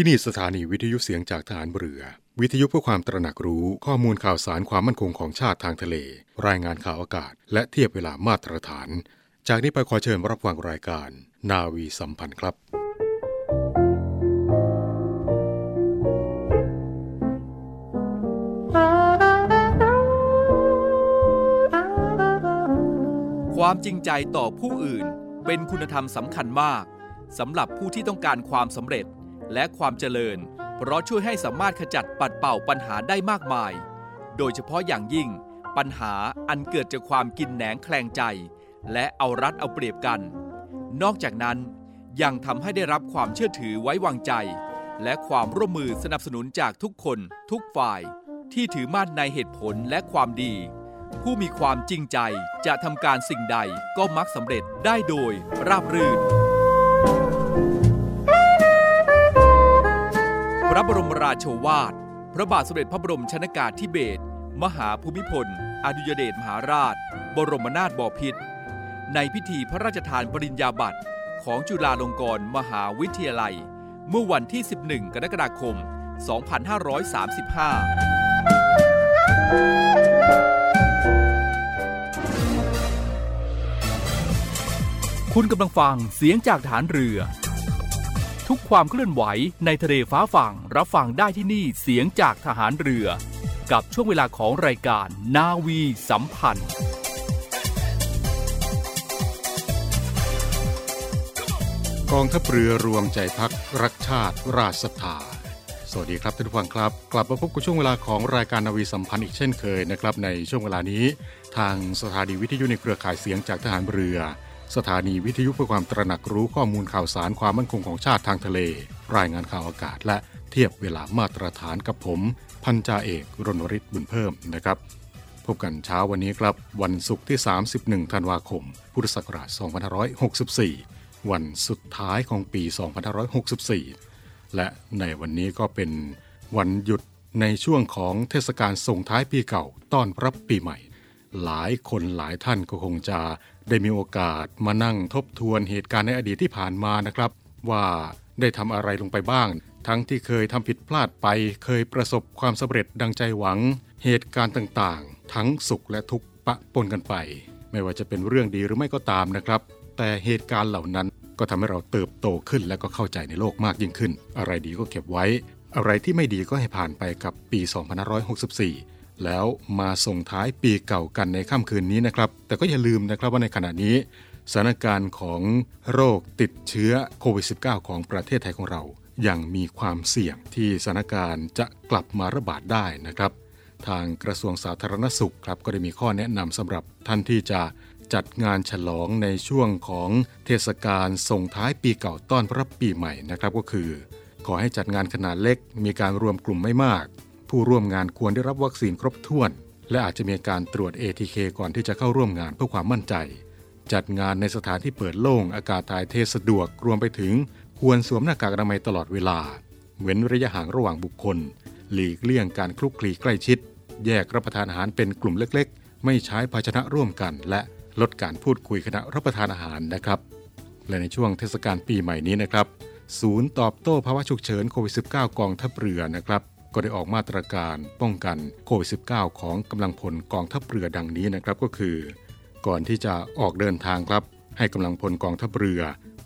ที่นี่สถานีวิทยุเสียงจากฐานเรือ วิทยุเพื่อความตระหนักรู้ข้อมูลข่าวสารความมั่นคงของชาติทางทะเล รายงานข่าวอากาศ และเทียบเวลามาตรฐาน จากนี้ไปขอเชิญรับฟังรายการ นาวีสัมพันธ์ครับความจริงใจต่อผู้อื่นเป็นคุณธรรมสำคัญมากสำหรับผู้ที่ต้องการความสำเร็จ และความเจริญ เพราะช่วยให้สามารถขจัดปัดเป่าปัญหาได้มากมาย โดยเฉพาะอย่างยิ่ง ปัญหาอันเกิดจากความกินแหนงแคลงใจ และเอารัดเอาเปรียบกัน นอกจากนั้นยังทำให้ได้รับความเชื่อถือไว้วางใจ และความร่วมมือสนับสนุนจากทุกคนทุกฝ่าย ที่ถือมั่นในเหตุผลและความดี ผู้มีความจริงใจจะทำการสิ่งใดก็มักสำเร็จได้โดยราบรื่น ระบรมราโชวาท พระบาทสมเด็จพระบรมชนากาธิเบศร มหาภูมิพล อดุยเดชมหาราช บรมนาถบพิตร ในพิธีพระราชทานปริญญาบัตรของจุฬาลงกรณ์มหาวิทยาลัย เมื่อวันที่ 11 กรกฎาคม 2535 คุณกำลังฟังเสียงจากฐานเรือ ทุกความเคลื่อนไหวในทะเลฟ้าฝั่งรับฟังได้ที่นี่เสียงจากทหารเรือ กับช่วงเวลาของรายการนาวีสัมพันธ์ กองทัพเรือรวมใจพักรักชาติราชศรัทธาสวัสดีครับท่านผู้ฟังครับ กลับมาพบกับช่วงเวลาของรายการนาวีสัมพันธ์อีกเช่นเคยนะครับในช่วงเวลานี้ ทางสถานีวิทยุในเครือข่ายเสียงจากทหารเรือ สถานีวิทยุเพื่อความตระหนักรู้ข้อมูลข่าวสารความมั่นคงของชาติทางทะเล รายงานข่าวอากาศ และเทียบเวลามาตรฐานกับผม พันจ่าเอกรณริศบุญเพิ่มนะครับ พบกันเช้าวันนี้ครับ วันศุกร์ที่ 31 ธันวาคม พุทธศักราช 2564 วันสุดท้ายของปี 2564 และในวันนี้ก็เป็นวันหยุดในช่วงของเทศกาลส่งท้ายปีเก่าต้อนรับปีใหม่ หลายคนหลายท่านก็คงจะ ได้มีโอกาสมานั่งทบทวนเหตุการณ์ในอดีตที่ผ่านมานะครับ ว่าได้ทำอะไรลงไปบ้าง ทั้งที่เคยทำผิดพลาดไป เคยประสบความสำเร็จดังใจหวัง เหตุการณ์ต่างๆ ทั้งสุขและทุกข์ปะปนกันไป ไม่ว่าจะเป็นเรื่องดีหรือไม่ก็ตามนะครับ แต่เหตุการณ์เหล่านั้นก็ทำให้เราเติบโตขึ้นและก็เข้าใจในโลกมากยิ่งขึ้น อะไรดีก็เก็บไว้ อะไรที่ไม่ดีก็ให้ผ่านไปกับปี 2564 แล้วมาส่งท้ายปีเก่ากันในค่ำคืนนี้นะครับ แต่ก็อย่าลืมนะครับว่าในขณะนี้สถานการณ์ของโรคติดเชื้อโควิด -19 ของประเทศไทยของเรายังมีความเสี่ยงที่สถานการณ์จะกลับมาระบาดได้นะครับ ทางกระทรวงสาธารณสุขครับก็ได้มีข้อแนะนำสำหรับท่านที่จะจัดงานฉลองในช่วงของเทศกาลส่งท้ายปีเก่าต้อนรับปีใหม่นะครับก็คือ ขอให้จัดงานขนาดเล็กมีการรวมกลุ่มไม่มาก ผู้ร่วมงานควรได้รับวัคซีนครบถ้วน และอาจจะมีการตรวจ ATK ก่อนที่จะเข้าร่วมงานเพื่อความมั่นใจ จัดงานในสถานที่เปิดโล่งอากาศถ่ายเทสะดวกรวมไปถึง ควรสวมหน้ากากอนามัยตลอดเวลาเว้นระยะห่างระหว่างบุคคล หลีกเลี่ยงการคลุกคลีใกล้ชิด แยกรับประทานอาหารเป็นกลุ่มเล็กๆ ไม่ใช้ภาชนะร่วมกัน และลดการพูดคุยขณะรับประทานอาหารนะครับ และในช่วงเทศกาลปีใหม่นี้นะครับ ศูนย์ตอบโต้ภาวะฉุกเฉินโควิด -19 กองทัพเรือนะครับ ก็ได้ออกมาตรการป้องกันโควิด -19 ของกำลังพลกองทัพเรือดังนี้นะครับก็คือ ก่อนที่จะออกเดินทางครับ ให้กำลังพลกองทัพเรือ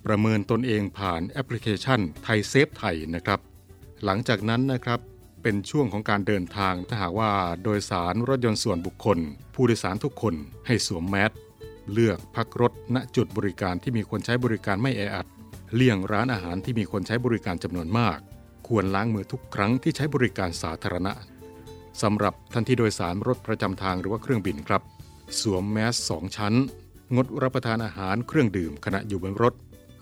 ประเมินตนเองผ่านแอปพลิเคชันไทยเซฟไทยนะครับ หลังจากนั้นนะครับเป็นช่วงของการเดินทางถ้าหากว่าโดยสารรถยนต์ส่วนบุคคล ผู้โดยสารทุกคนให้สวมแมสเลือกพักรถณจุดบริการที่มีคนใช้บริการไม่แออัด เลี่ยงร้านอาหารที่มีคนใช้บริการจำนวนมาก ควรล้างมือทุกครั้งที่ใช้บริการสาธารณะสำหรับท่านที่โดยสารรถประจำทางหรือว่าเครื่องบินครับ สวมแมสสองชั้น งดรับประทานอาหารเครื่องดื่มขณะอยู่บนรถ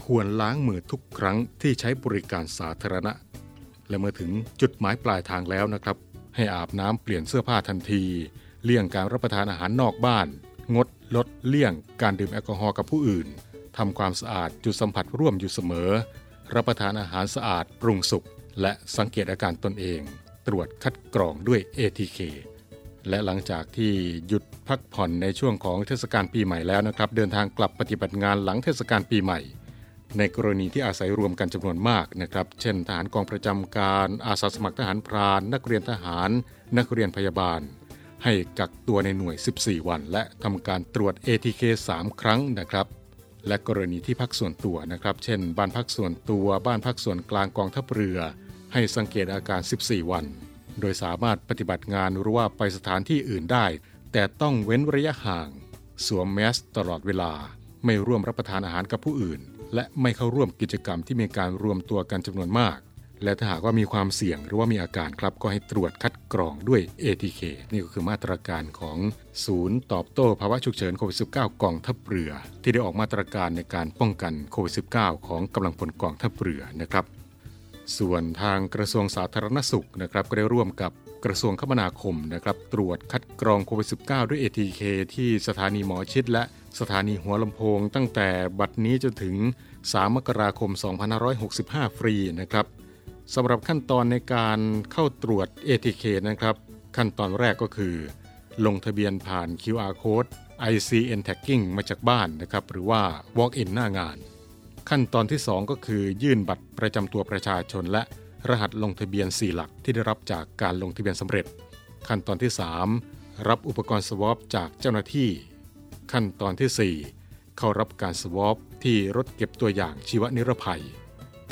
ควรล้างมือทุกครั้งที่ใช้บริการสาธารณะ และเมื่อถึงจุดหมายปลายทางแล้วนะครับ ให้อาบน้ำเปลี่ยนเสื้อผ้าทันที เลี่ยงการรับประทานอาหารนอกบ้าน งดลดเลี่ยงการดื่มแอลกอฮอล์กับผู้อื่นทำความสะอาดจุดสัมผัสร่วมอยู่เสมอ รับประทานอาหารสะอาดปรุงสุก และสังเกตอาการตนเองตรวจคัดกรองด้วย ATK และหลังจากที่หยุดพักผ่อนในช่วงของเทศกาลปีใหม่แล้วนะครับ เดินทางกลับปฏิบัติงานหลังเทศกาลปีใหม่ ในกรณีที่อาศัยรวมกันจำนวนมากนะครับ เช่นทหารกองประจำการอาสาสมัครทหารพรานนักเรียนทหาร นักเรียนพยาบาล ให้กักตัวในหน่วย 14 วัน และทำการตรวจ ATK 3 ครั้งนะครับ และกรณีที่พักส่วนตัวนะครับ เช่น บ้านพักส่วนตัว บ้านพักส่วนกลางกองทัพเรือ ให้สังเกตอาการ 14 วัน โดยสามารถปฏิบัติงานหรือว่าไปสถานที่อื่นได้ แต่ต้องเว้นระยะห่าง สวมแมสตลอดเวลา ไม่ร่วมรับประทานอาหารกับผู้อื่น และไม่เข้าร่วมกิจกรรมที่มีการรวมตัวกันจำนวนมาก และถ้าหากว่ามีความเสี่ยงหรือว่ามีอาการครับก็ให้ตรวจคัดกรองด้วย ATK นี่ก็คือมาตรการของศูนย์ตอบโต้ภาวะฉุกเฉินโควิด -19 กองทัพเรือ ที่ได้ออกมาตรการในการป้องกันโควิด -19 ของกำลังพลกองทัพเรือนะครับ ส่วนทางกระทรวงสาธารณสุขนะครับก็ได้ร่วมกับกระทรวงคมนาคมนะครับตรวจคัดกรองโควิด -19 ด้วย ATK ที่สถานีหมอชิดและสถานีหัวลำโพง ตั้งแต่บัดนี้จนถึง 3 มกราคม 2565 ฟรีนะครับสำหรับขั้นตอนในการเข้าตรวจ ATK นะครับ ขั้นตอนแรกก็คือ ลงทะเบียนผ่าน QR code ICN tagging มาจากบ้านนะครับหรือว่า walk in หน้างาน ขั้นตอนที่ 2 ก็คือยื่นบัตรประจำตัวประชาชน และรหัสลงทะเบียน 4 หลักที่ได้รับจากการลงทะเบียนสำเร็จ ขั้นตอนที่ 3 รับอุปกรณ์สวอปจากเจ้าหน้าที่ ขั้นตอนที่ 4 เข้ารับการสวอปที่รถเก็บตัวอย่างชีวนิรภัย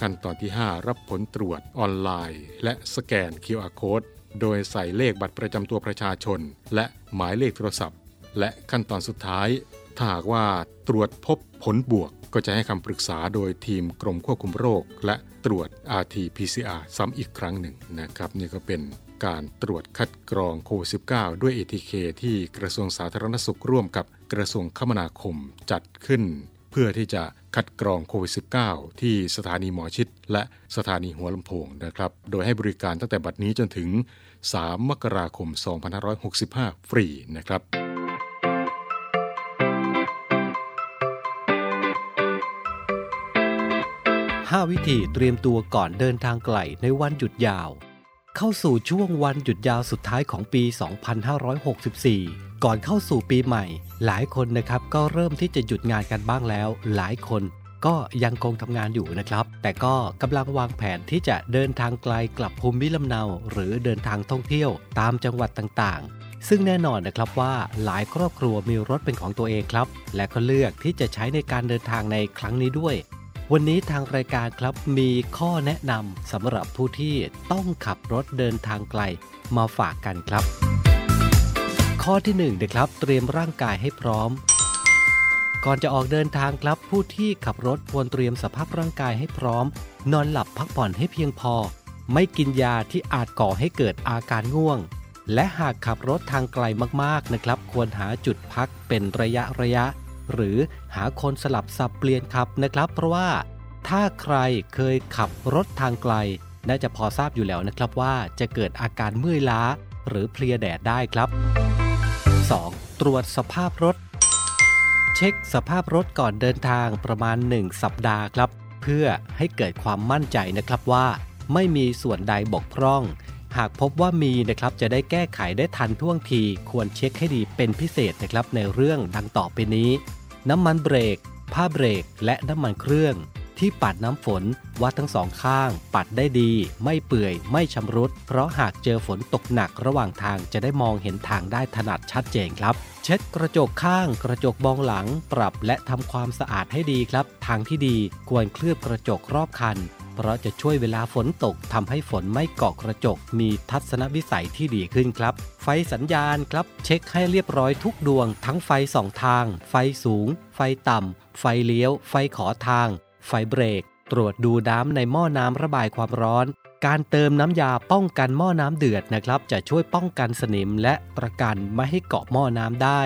ขั้นตอนที่ 5 รับผลตรวจออนไลน์ และสแกน QR code โดยใส่เลขบัตรประจำตัวประชาชน และหมายเลขโทรศัพท์ และขั้นตอนสุดท้าย ถ้าหากว่าตรวจพบผลบวกก็จะให้คำปรึกษาโดยทีมกรมควบคุมโรค และตรวจ RT-PCR ซ้ำอีกครั้งหนึ่งนะครับ นี่ก็เป็นการตรวจคัดกรองโควิด -19 ด้วย ATK ที่กระทรวงสาธารณสุขร่วมกับกระทรวงคมนาคมจัดขึ้น เพื่อที่จะคัดกรองโควิด -19 ที่สถานีหมอชิด และสถานีหัวลำโพงนะครับ โดยให้บริการตั้งแต่บัดนี้จนถึง 3 มกราคม 2565 ฟรีนะครับ 5 วิธีเตรียมตัวก่อนเดินทางไกลในวันหยุดยาว เข้าสู่ช่วงวันหยุดยาวสุดท้ายของปี 2564 ก่อนเข้าสู่ปีใหม่ หลายคนนะครับก็เริ่มที่จะหยุดงานกันบ้างแล้ว หลายคนก็ยังคงทำงานอยู่นะครับ แต่ก็กำลังวางแผนที่จะเดินทางไกลกลับภูมิลำเนา หรือเดินทางท่องเที่ยวตามจังหวัดต่างๆ ซึ่งแน่นอนนะครับว่าหลายครอบครัวมีรถเป็นของตัวเองครับ และก็เลือกที่จะใช้ในการเดินทางในครั้งนี้ด้วย วันนี้ทางรายการครับมีข้อแนะนำสำหรับผู้ที่ต้องขับรถเดินทางไกลมาฝากกันครับ ข้อที่1นึ่งนะครับ เตรียมร่างกายให้พร้อม ก่อนจะออกเดินทางครับผู้ที่ขับรถควรเตรียมสภาพร่างกายให้พร้อม นอนหลับพักผ่อนให้เพียงพอ ไม่กินยาที่อาจก่อให้เกิดอาการง่วง และหากขับรถทางไกลมากๆนะครับ ควรหาจุดพักเป็นระยะระยะ หรือหาคนสลับสับเปลี่ยนขับนะครับ เพราะว่าถ้าใครเคยขับรถทางไกล น่าจะพอทราบอยู่แล้วนะครับว่าจะเกิดอาการเมื่อยล้า หรือเพลียแดดได้ครับ 2. ตรวจสภาพรถ เช็คสภาพรถก่อนเดินทางประมาณ 1 สัปดาห์ครับ เพื่อให้เกิดความมั่นใจนะครับว่า ไม่มีส่วนใดบกพร่อง หากพบว่ามีนะครับจะได้แก้ไขได้ทันท่วงที ควรเช็คให้ดีเป็นพิเศษนะครับในเรื่องดังต่อไปนี้ น้ำมันเบรก ผ้าเบรก และน้ำมันเครื่อง ที่ปัดน้ำฝนวัดทั้งสองข้าง ปัดได้ดี ไม่เปื่อย ไม่ชำรุด เพราะหากเจอฝนตกหนักระหว่างทางจะได้มองเห็นทางได้ถนัดชัดเจนครับ เช็ดกระจกข้าง กระจกมองหลัง ปรับและทำความสะอาดให้ดีครับ ทางที่ดีควรเคลือบกระจกรอบคัน เพราะจะช่วยเวลาฝนตกทำให้ฝนไม่เกาะกระจก มีทัศนวิสัยที่ดีขึ้นครับ ไฟสัญญาณครับ เช็คให้เรียบร้อยทุกดวง ทั้งไฟสองทาง ไฟสูง ไฟต่ำ ไฟเลี้ยว ไฟขอทาง ไฟเบรก ตรวจดูน้ำในหม้อน้ำระบายความร้อน การเติมน้ำยาป้องกันหม้อน้ำเดือดนะครับ จะช่วยป้องกันสนิมและประกันไม่ให้เกาะหม้อน้ำได้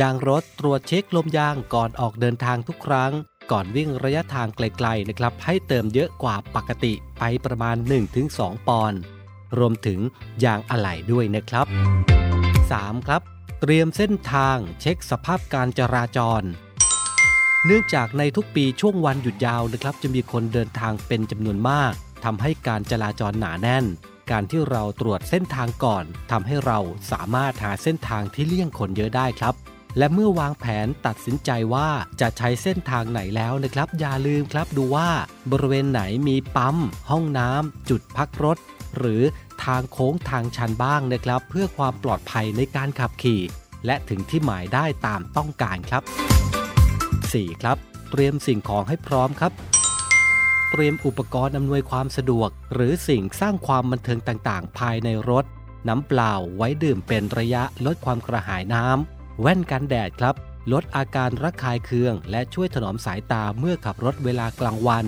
ยางรถตรวจเช็คลมยางก่อนออกเดินทางทุกครั้ง ก่อนวิ่งระยะทางไกลๆนะครับให้เติมเยอะกว่าปกติไปประมาณ 1-2 ปอนด์รวมถึงยางอะไหล่ด้วยนะครับ 3. ครับ เตรียมเส้นทางเช็คสภาพการจราจร เนื่องจากในทุกปีช่วงวันหยุดยาวนะครับ จะมีคนเดินทางเป็นจำนวนมากทำให้การจราจรหนาแน่น การที่เราตรวจเส้นทางก่อนทำให้เราสามารถหาเส้นทางที่เลี่ยงคนเยอะได้ครับ และเมื่อวางแผนตัดสินใจว่าจะใช้เส้นทางไหนแล้วนะครับ อย่าลืมครับดูว่าบริเวณไหนมีปั๊ม ห้องน้ำจุดพักรถ หรือทางโค้งทางชันบ้างนะครับ เพื่อความปลอดภัยในการขับขี่ และถึงที่หมายได้ตามต้องการครับ 4. ครับ เตรียมสิ่งของให้พร้อมครับเตรียมอุปกรณ์อำนวยความสะดวก หรือสิ่งสร้างความบันเทิงต่างๆ ภายในรถ น้ำเปล่าไว้ดื่มเป็นระยะลดความกระหายน้ำ แว่นกันแดดครับ ลดอาการระคายเคือง และช่วยถนอมสายตาเมื่อขับรถเวลากลางวัน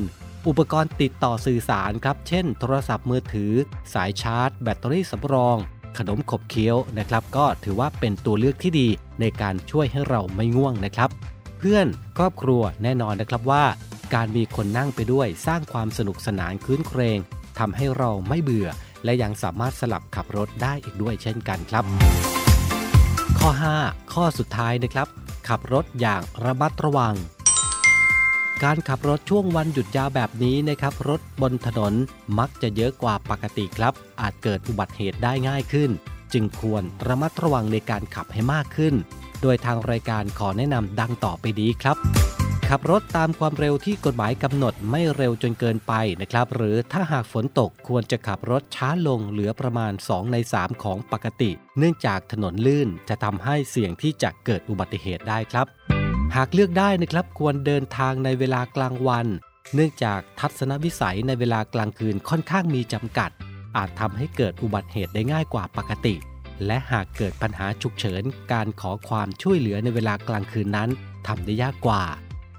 อุปกรณ์ติดต่อสื่อสารครับ เช่น โทรศัพท์มือถือ สายชาร์จ แบตเตอรี่สำรอง ขนมขบเคี้ยวนะครับ ก็ถือว่าเป็นตัวเลือกที่ดีในการช่วยให้เราไม่ง่วงนะครับ เพื่อนครอบครัวแน่นอนนะครับว่า การมีคนนั่งไปด้วยสร้างความสนุกสนานคืนเครงทำให้เราไม่เบื่อ และยังสามารถสลับขับรถได้อีกด้วยเช่นกันครับ ข้อ 5 ข้อสุดท้ายนะครับ ขับรถอย่างระมัดระวัง การขับรถช่วงวันหยุดยาวแบบนี้นะครับ รถบนถนนมักจะเยอะกว่าปกติครับ อาจเกิดอุบัติเหตุได้ง่ายขึ้น จึงควรระมัดระวังในการขับให้มากขึ้น โดยทางรายการขอแนะนำดังต่อไปดีครับ ขับรถตามความเร็วที่กฎหมายกำหนดไม่เร็วจนเกินไปนะครับ หรือถ้าหากฝนตกควรจะขับรถช้าลงเหลือประมาณ 2 ใน 3 ของปกติ เนื่องจากถนนลื่นจะทำให้เสี่ยงที่จะเกิดอุบัติเหตุได้ครับ หากเลือกได้นะครับควรเดินทางในเวลากลางวัน เนื่องจากทัศนวิสัยในเวลากลางคืนค่อนข้างมีจำกัด อาจทำให้เกิดอุบัติเหตุได้ง่ายกว่าปกติและหากเกิดปัญหาฉุกเฉิน การขอความช่วยเหลือในเวลากลางคืนนั้นทำได้ยากกว่า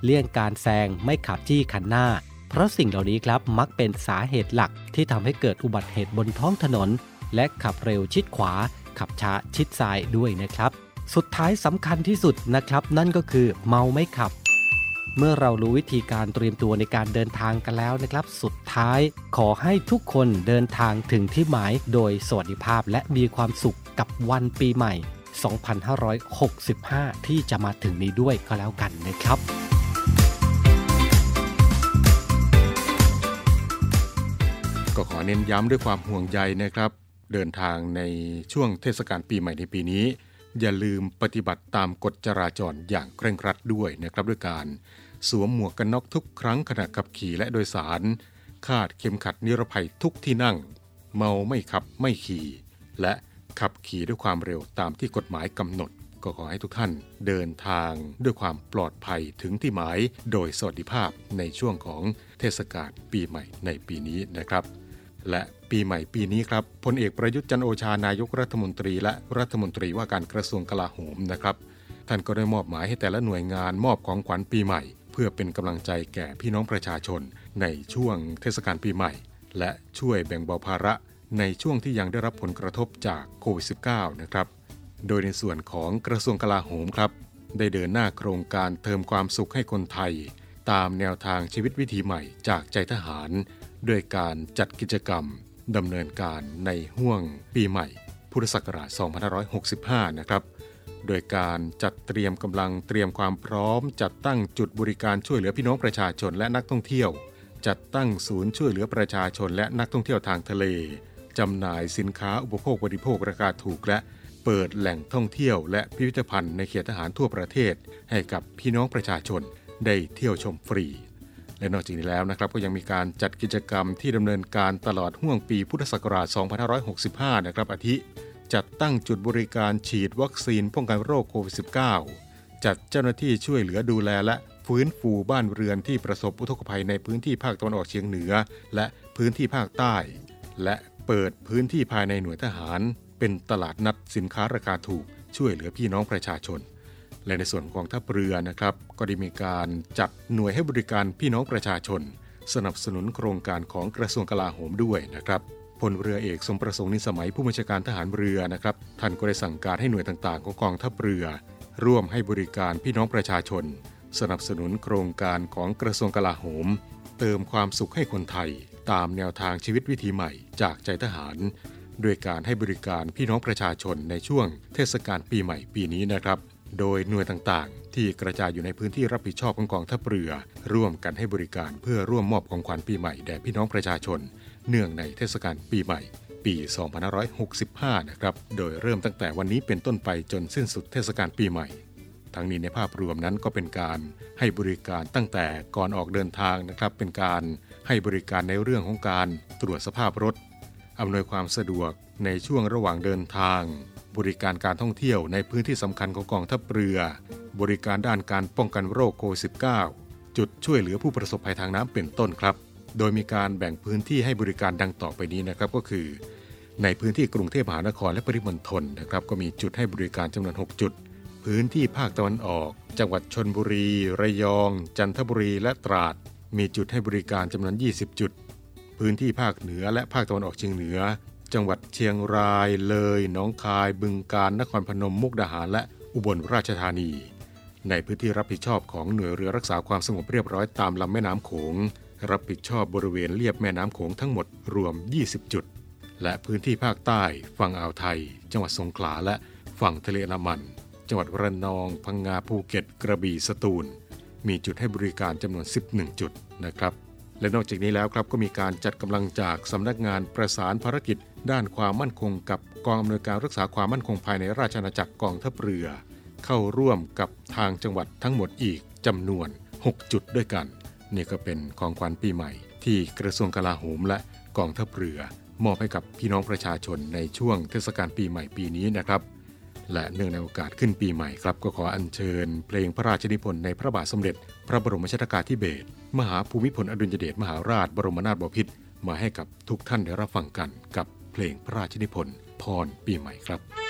เลี่ยงการแซงไม่ขับจี้คันหน้า เพราะสิ่งเหล่านี้ครับมักเป็นสาเหตุหลักที่ทำให้เกิดอุบัติเหตุบนท้องถนน และขับเร็วชิดขวา ขับช้าชิดซ้ายด้วยนะครับ สุดท้ายสำคัญที่สุดนะครับ นั่นก็คือเมาไม่ขับ เมื่อเรารู้วิธีการเตรียมตัวในการเดินทางกันแล้วนะครับ สุดท้าย ขอให้ทุกคนเดินทางถึงที่หมายโดยสวัสดิภาพและมีความสุขกับวันปีใหม่2565 ที่จะมาถึงนี้ด้วยก็แล้วกันนะครับ ก็ขอเน้นย้ำด้วยความห่วงใยนะครับ เดินทางในช่วงเทศกาลปีใหม่ในปีนี้ อย่าลืมปฏิบัติตามกฎจราจรอย่างเคร่งครัดด้วยนะครับด้วยการ สวมหมวกกันน็อกทุกครั้งขณะขับขี่และโดยสาร คาดเข็มขัดนิรภัยทุกที่นั่ง เมาไม่ขับไม่ขี่ และขับขี่ด้วยความเร็วตามที่กฎหมายกำหนด ก็ขอให้ทุกท่านเดินทางด้วยความปลอดภัยถึงที่หมาย โดยสวัสดิภาพในช่วงของเทศกาลปีใหม่ในปีนี้นะครับ และปีใหม่ปีนี้ครับพลเอกประยุทธ์จันโอชานายกรัฐมนตรีและรัฐมนตรีว่าการกระทรวงกลาโหมนะครับท่านก็ได้มอบหมายให้แต่ละหน่วยงานมอบของขวัญปีใหม่ เพื่อเป็นกำลังใจแก่พี่น้องประชาชน ในช่วงเทศกาลปีใหม่ และช่วยแบ่งเบาภาระในช่วงที่ยังได้รับผลกระทบจากโควิด -19 นะครับ โดยในส่วนของกระทรวงกลาโหมครับ ได้เดินหน้าโครงการเติมความสุขให้คนไทย ตามแนวทางชีวิตวิถีใหม่จากใจทหาร ด้วยการจัดกิจกรรมดำเนินการในห่วงปีใหม่ พุทธศักราช 2565 นะครับ โดยการจัดเตรียมกำลังเตรียมความพร้อม จัดตั้งจุดบริการช่วยเหลือพี่น้องประชาชนและนักท่องเที่ยว จัดตั้งศูนย์ช่วยเหลือประชาชนและนักท่องเที่ยวทางทะเลจำหน่ายสินค้าอุปโภคบริโภคราคาถูกและเปิดแหล่งท่องเที่ยวและพิพิธภัณฑ์ในเขตทหารทั่วประเทศ ให้กับพี่น้องประชาชนได้เที่ยวชมฟรี และนอกจากนี้แล้วนะครับก็ยังมีการจัดกิจกรรมที่ดำเนินการตลอดห่วงปีพุทธศักราช 2565 นะครับอาทิ จัดตั้งจุดบริการฉีดวัคซีนป้องกันโรคโควิด -19 จัดเจ้าหน้าที่ช่วยเหลือดูแลและฟื้นฟูบ้านเรือนที่ประสบอุทกภัยในพื้นที่ภาคตะวันออกเฉียงเหนือ และพื้นที่ภาคใต้ และเปิดพื้นที่ภายในหน่วยทหาร เป็นตลาดนัดสินค้าราคาถูกช่วยเหลือพี่น้องประชาชน และในส่วนของทัพเรือนะครับ ก็ได้มีการจัดหน่วยให้บริการพี่น้องประชาชน สนับสนุนโครงการของกระทรวงกลาโหมด้วยนะครับพลเรือเอกสมประสงค์นิสมัยผู้บัญชาการทหารเรือนะครับท่านก็ได้สั่งการให้หน่วยต่างๆของกองทัพเรือ ร่วมให้บริการพี่น้องประชาชน สนับสนุนโครงการของกระทรวงกลาโหม เติมความสุขให้คนไทย ตามแนวทางชีวิตวิถีใหม่จากใจทหารด้วยการให้บริการพี่น้องประชาชนในช่วงเทศกาลปีใหม่ปีนี้นะครับ โดยหน่วยต่างๆ ที่กระจายอยู่ในพื้นที่รับผิดชอบของกองทัพเรือ ร่วมกันให้บริการเพื่อร่วมมอบของขวัญปีใหม่แด่พี่น้องประชาชน เนื่องในเทศกาลปีใหม่ ปี 2565 นะครับ โดยเริ่มตั้งแต่วันนี้เป็นต้นไปจนสิ้นสุดเทศกาลปีใหม่ ทั้งนี้ในภาพรวมนั้นก็เป็นการให้บริการตั้งแต่ก่อนออกเดินทางนะครับ เป็นการให้บริการในเรื่องของการตรวจสภาพรถอำนวยความสะดวกในช่วงระหว่างเดินทาง บริการการท่องเที่ยวในพื้นที่สำคัญของกองทัพเรือ บริการด้านการป้องกันโรคโควิด -19 จุดช่วยเหลือผู้ประสบภัยทางน้ำเป็นต้นครับ โดยมีการแบ่งพื้นที่ให้บริการดังต่อไปนี้นะครับก็คือ ในพื้นที่กรุงเทพมหานครและปริมณฑลนะครับก็มีจุดให้บริการจำนวน 6 จุด พื้นที่ภาคตะวันออก จังหวัดชนบุรี ระยอง จันทบุรีและตราด มีจุดให้บริการจำนวน 20 จุด พื้นที่ภาคเหนือและภาคตะวันออกเฉียงเหนือ จังหวัดเชียงรายเลยหนองคายบึงกาฬนครพนมมุกดาหารและอุบลราชธานี ในพื้นที่รับผิดชอบของหน่วยเรือรักษาความสงบเรียบร้อยตามลำแม่น้ำโขง รับผิดชอบบริเวณเลียบแม่น้ำโขงทั้งหมดรวม 20 จุด และพื้นที่ภาคใต้ ฝั่งอ่าวไทย จังหวัดสงขลาและฝั่งทะเลอันมัน จังหวัดระนอง พังงาภูเก็ต กระบี่สตูล มีจุดให้บริการจำนวน 11 จุดนะครับและนอกจากนี้แล้วครับก็มีการจัดกำลังจากสำนักงานประสานภารกิจ ด้านความมั่นคงกับกองอำนวยการรักษาความมั่นคงภายในราชอาณาจักรกองทัพเรือ เข้าร่วมกับทางจังหวัดทั้งหมดอีกจำนวน 6 จุดด้วยกัน นี่ก็เป็นของขวัญปีใหม่ ที่กระทรวงกลาโหมและกองทัพเรือ มอบให้กับพี่น้องประชาชนในช่วงเทศกาลปีใหม่ปีนี้นะครับ และเนื่องในโอกาสขึ้นปีใหม่ครับก็ขออัญเชิญ เพลงพระราชนิพนธ์ในพระบาทสมเด็จ พระบรมชนากาธิเบศรมหาภูมิพลอดุลยเดชมหาราชบรมนาถบพิตรมาให้กับทุกท่านได้รับฟังกันกับ เพลงพระราชนิพนธ์พรปีใหม่ครับ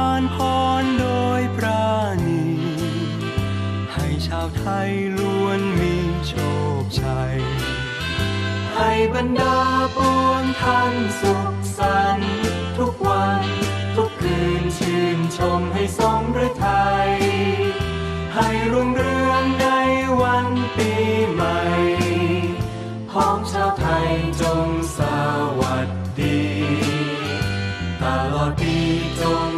านพรโดยปราณี ให้ชาวไทยล้วนมีโชคชัย ให้บรรดาปวงท่านสุขสันต์ทุกวัน ทุกคืนชื่นชมให้สมฤทัย ให้รุ่งเรืองในวันปีใหม่พ้องชาวไทยจงสวัสดี ตลอดปีจง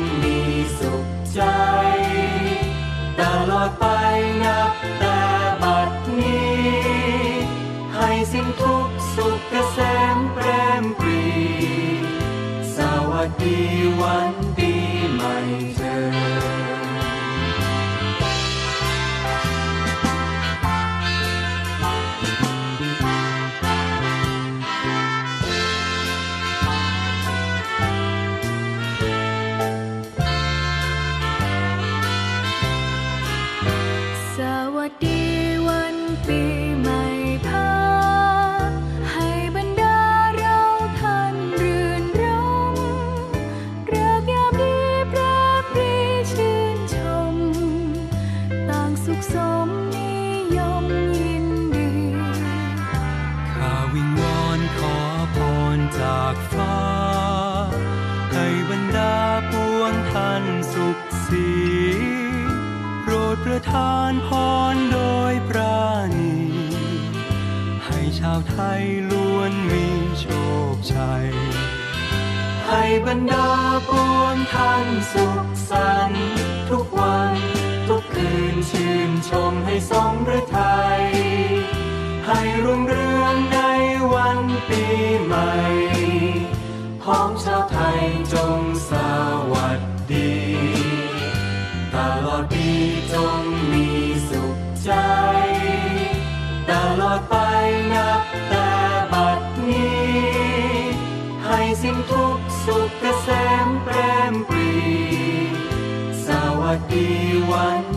รจากฟ้า ให้บรรดาปวงท่านสุขสีโปรดประทานพรโดยปราณี ให้ชาวไทยล้วนมีโชคชัย ให้บรรดาปวงท่านสุขสันต์ทุกวัน ทุกคืนชื่นชมให้สมฤทัย ให้รุ่งเรืองในวันปีใหม่พ้องชาวไทยจงสวัสดี ตลอดปีจงมีสุขใจ ตลอดไปนับแต่บัดนี้ ให้สิ้นทุกสุขเกษมแปรมปรี สวัสดีวัน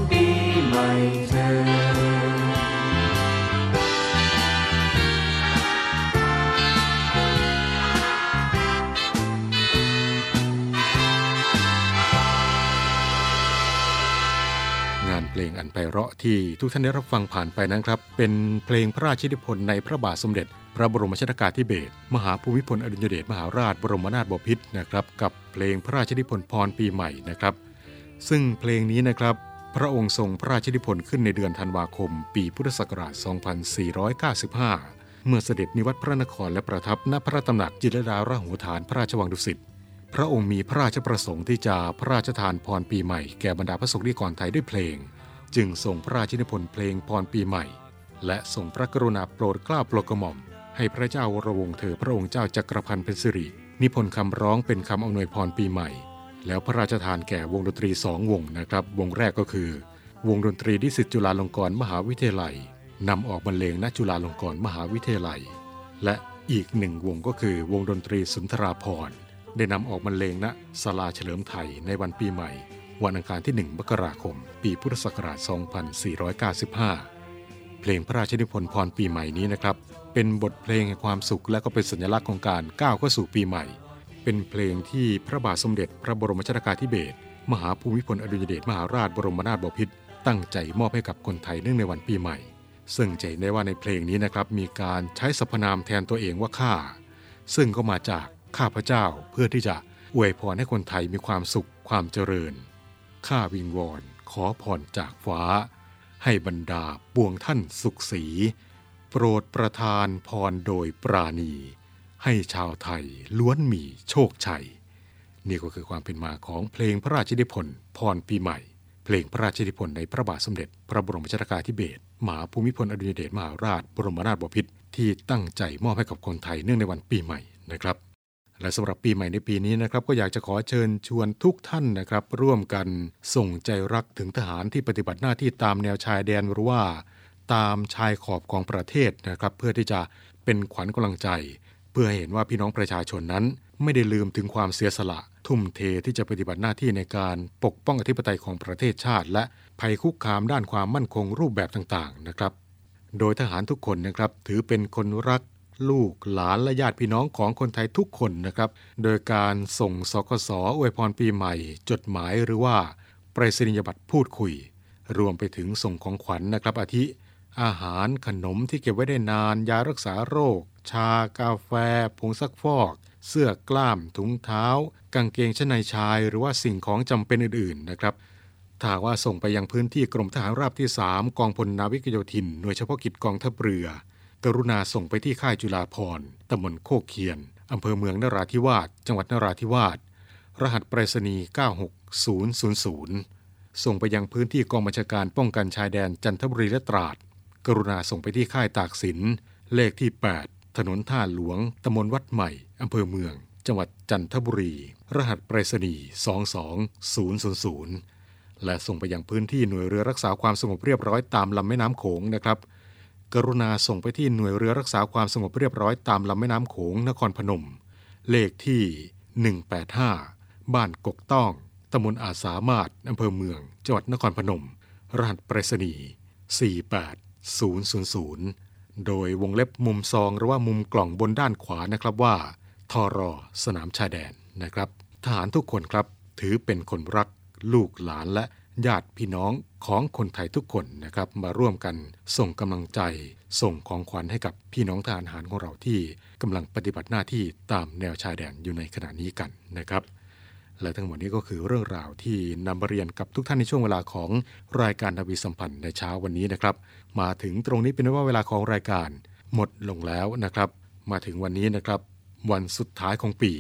เราะที่ทุกท่านได้รับฟังผ่านไปนั้นครับ เป็นเพลงพระราชนิพนธ์ในพระบาทสมเด็จ พระบรมชนกาธิเบศรมหาภูมิพลอดุลยเดชมหาราชบรมนาถบพิตรนะครับ กับเพลงพระราชนิพนธ์พรปีใหม่นะครับ ซึ่งเพลงนี้นะครับ พระองค์ทรงพระราชนิพนธ์ขึ้นในเดือนธันวาคม ปีพุทธศักราช 2495 เมื่อเสด็จนิวัตรพระนครและประทับณพระตำหนักจิรดาราหูฐานพระราชวังดุสิตพระองค์มีพระราชประสงค์ที่จะพระราชทานพรปีใหม่แก่บรรดาพระสงฆ์นิกรไทยด้วยเพลง จึงส่งพระราชนิพนธ์เพลงพรปีใหม่ และส่งพระกรุณาโปรดเกล้าโปรดกระหม่อม ให้พระเจ้าวรวงเธอพระองค์เจ้าจักรพันธ์เป็นสิริ นิพนธ์คำร้องเป็นคำอำนวยพรปีใหม่ แล้วพระราชทานแก่วงดนตรีสองวงนะครับ วงแรกก็คือ วงดนตรีดิสิตจุฬาลงกรณ์มหาวิทยาลัยนำออกบรรเลงณจุฬาลงกรณ์มหาวิทยาลัย และอีกหนึ่งวงก็คือวงดนตรีสุนทราพรณ์ได้นำออกบรรเลงณศาลาเฉลิมไทยในวันปีใหม่ วันอังคารที่ 1 มกราคม ปีพุทธศักราช 2495 เพลงพระราชนิพนธ์พรปีใหม่นี้นะครับ เป็นบทเพลงแห่งความสุขและก็เป็นสัญลักษณ์ของการก้าวเข้าสู่ปีใหม่ เป็นเพลงที่พระบาทสมเด็จพระบรมชนกาธิเบศรมหาภูมิพลอดุลยเดชมหาราชบรมนาถบพิตรตั้งใจมอบให้กับคนไทยเนื่องในวันปีใหม่ ซึ่งจะเห็นได้ว่าในเพลงนี้นะครับมีการใช้สรรพนามแทนตัวเองว่าข้าซึ่งก็มาจากข้าพเจ้าเพื่อที่จะอวยพรให้คนไทยมีความสุขความเจริญ ข้าวิงวอนขอพรจากฟ้า ให้บรรดาปวงท่านสุขสี โปรดประทานพรโดยปราณี ให้ชาวไทยล้วนมีโชคชัย นี่ก็คือความเป็นมาของเพลงพระราชนิพนธ์พรปีใหม่ เพลงพระราชนิพนธ์ในพระบาทสมเด็จ พระบรมชนกาธิเบศรมหาภูมิพลอดุลยเดชมหาราช บรมนาถบพิตรที่ตั้งใจมอบให้กับคนไทยเนื่องในวันปีใหม่นะครับ และสำหรับปีใหม่ในปีนี้นะครับก็อยากจะขอเชิญชวนทุกท่านนะครับ ร่วมกันส่งใจรักถึงทหารที่ปฏิบัติหน้าที่ตามแนวชายแดนหรือว่า ตามชายขอบของประเทศนะครับ เพื่อที่จะเป็นขวัญกำลังใจ เพื่อให้เห็นว่าพี่น้องประชาชนนั้น ไม่ได้ลืมถึงความเสียสละ ทุ่มเทที่จะปฏิบัติหน้าที่ในการปกป้องอธิปไตยของประเทศชาติ และภัยคุกคามด้านความมั่นคงรูปแบบต่างๆนะครับ โดยทหารทุกคนนะครับถือเป็นคนรัก ลูกหลานและญาติพี่น้องของคนไทยทุกคนนะครับ โดยการส่งสกสอวยพรปีใหม่ จดหมายหรือว่าไปรษณียบัตรพูดคุย รวมไปถึงส่งของขวัญนะครับ อาทิ อาหารขนมที่เก็บไว้ได้นาน ยารักษาโรค ชากาแฟ ผงซักฟอก เสื้อกล้าม ถุงเท้า กางเกงชั้นในชาย หรือว่าสิ่งของจำเป็นอื่นๆนะครับถ้าว่าส่งไปยังพื้นที่กรมทหารราบที่ 3 กองพลนาวิกโยธิน หน่วยเฉพาะกิจกองทัพเรือ กรุณาส่งไปที่ค่ายจุฬาภรตำบลโคกเคียน อำเภอเมืองนราธิวาส จังหวัดนราธิวาส รหัสไปรษณีย์ 96000 ส่งไปยังพื้นที่กองบัญชาการป้องกันชายแดนจันทบุรีและตราด กรุณาส่งไปที่ค่ายตากสิน เลขที่ 8 ถนนท่าหลวงตำบลวัดใหม่ อำเภอเมือง จังหวัดจันทบุรี รหัสไปรษณีย์ 22000 และส่งไปยังพื้นที่หน่วยเรือรักษาความสงบเรียบร้อยตามลำแม่น้ำโขงนะครับ กรุณาส่งไปที่หน่วยเรือรักษาความสงบเรียบร้อยตามลำแม่น้ำโขงนครพนม เลขที่ 185 บ้านกกต้องตำบลอาสามารถอำเภอเมืองจังหวัดนครพนม รหัสไปรษณีย์48000 โดยวงเล็บมุมซองหรือว่ามุมกล่องบนด้านขวานะครับว่าทอรอสนามชายแดนนะครับ ทหารทุกคนครับถือเป็นคนรัก ลูกหลานและ ญาติพี่น้องของคนไทยทุกคนนะครับ มาร่วมกันส่งกำลังใจ ส่งของขวัญให้กับพี่น้องทหารหารของเราที่กำลังปฏิบัติหน้าที่ตามแนวชายแดนอยู่ในขณะนี้กันนะครับ และทั้งหมดนี้ก็คือเรื่องราวที่นำมาเรียนกับทุกท่านในช่วงเวลาของรายการนาวีสัมพันธ์ในเช้าวันนี้นะครับ มาถึงตรงนี้เป็นว่าเวลาของรายการ หมดลงแล้วนะครับ มาถึงวันนี้นะครับ วันสุดท้ายของปี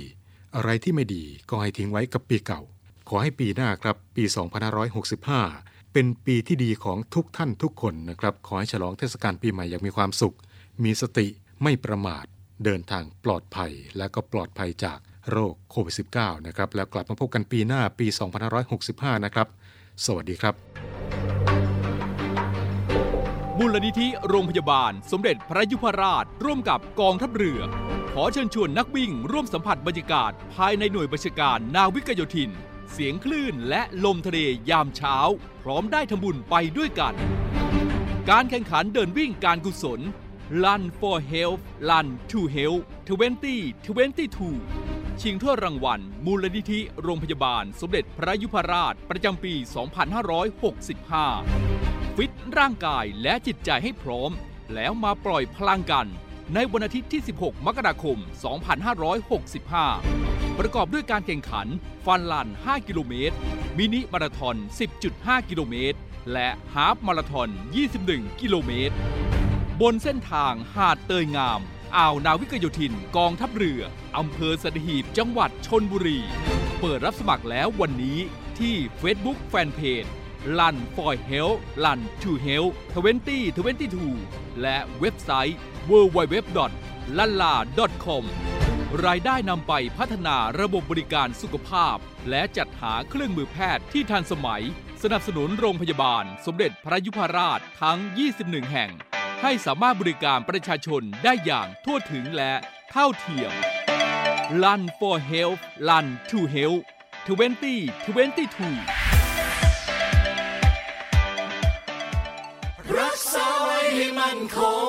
อะไรที่ไม่ดีก็ให้ทิ้งไว้กับปีเก่า ขอให้ปีหน้าครับปี 2565 เป็นปีที่ดีของทุกท่านทุกคนนะครับ ขอให้ฉลองเทศกาลปีใหม่อย่างมีความสุข มีสติไม่ประมาท เดินทางปลอดภัย และก็ปลอดภัยจากโรคโควิด -19 นะครับ แล้วกลับมาพบกันปีหน้าปี 2565 นะครับ สวัสดีครับ มูลนิธิโรงพยาบาล สมเด็จพระยุพราช ร่วมกับกองทัพเรือ ขอเชิญชวนนักวิ่ง ร่วมสัมผัสบรรยากาศ ภายในหน่วยบัญชาการนาวิกโยธิน เสียงคลื่นและลมทะเลยามเช้า พร้อมได้ทำบุญไปด้วยกัน การแข่งขันเดินวิ่งการกุศล Run for Health Run to Health 2022 ชิงถ้วยรางวัล มูลนิธิโรงพยาบาลสมเด็จพระยุพราชประจำปี 2565 ฟิตร่างกายและจิตใจให้พร้อม แล้วมาปล่อยพลังกัน ในวันอาทิตย์ที่ 16 มกราคม 2565 ประกอบด้วยการแข่งขัน ฟันลัน 5 กิโลเมตร มินิมาราทอน 10.5 กิโลเมตร และฮาฟมาราทอน 21 กิโลเมตร บนเส้นทางหาดเตยงาม อ่าวนาวิกโยธิน กองทัพเรือ อำเภอสัตหีบ จังหวัดชนบุรี เปิดรับสมัครแล้ววันนี้ที่ Facebook Fanpage ลัน for health ลัน to health 2022และเว็บไซต์ www. l a l a com รายได้นำไปพัฒนาระบบบริการสุขภาพ และจัดหาเครื่องมือแพทย์ที่ทันสมัย สนับสนุนโรงพยาบาล สมเด็จพระยุพราชทั้ง 21 แห่ง ให้สามารถบริการประชาชนได้อย่างทั่วถึงและเท่าเทียม Run for Health Run to Health 2022 รักษาไว้ให้มันคง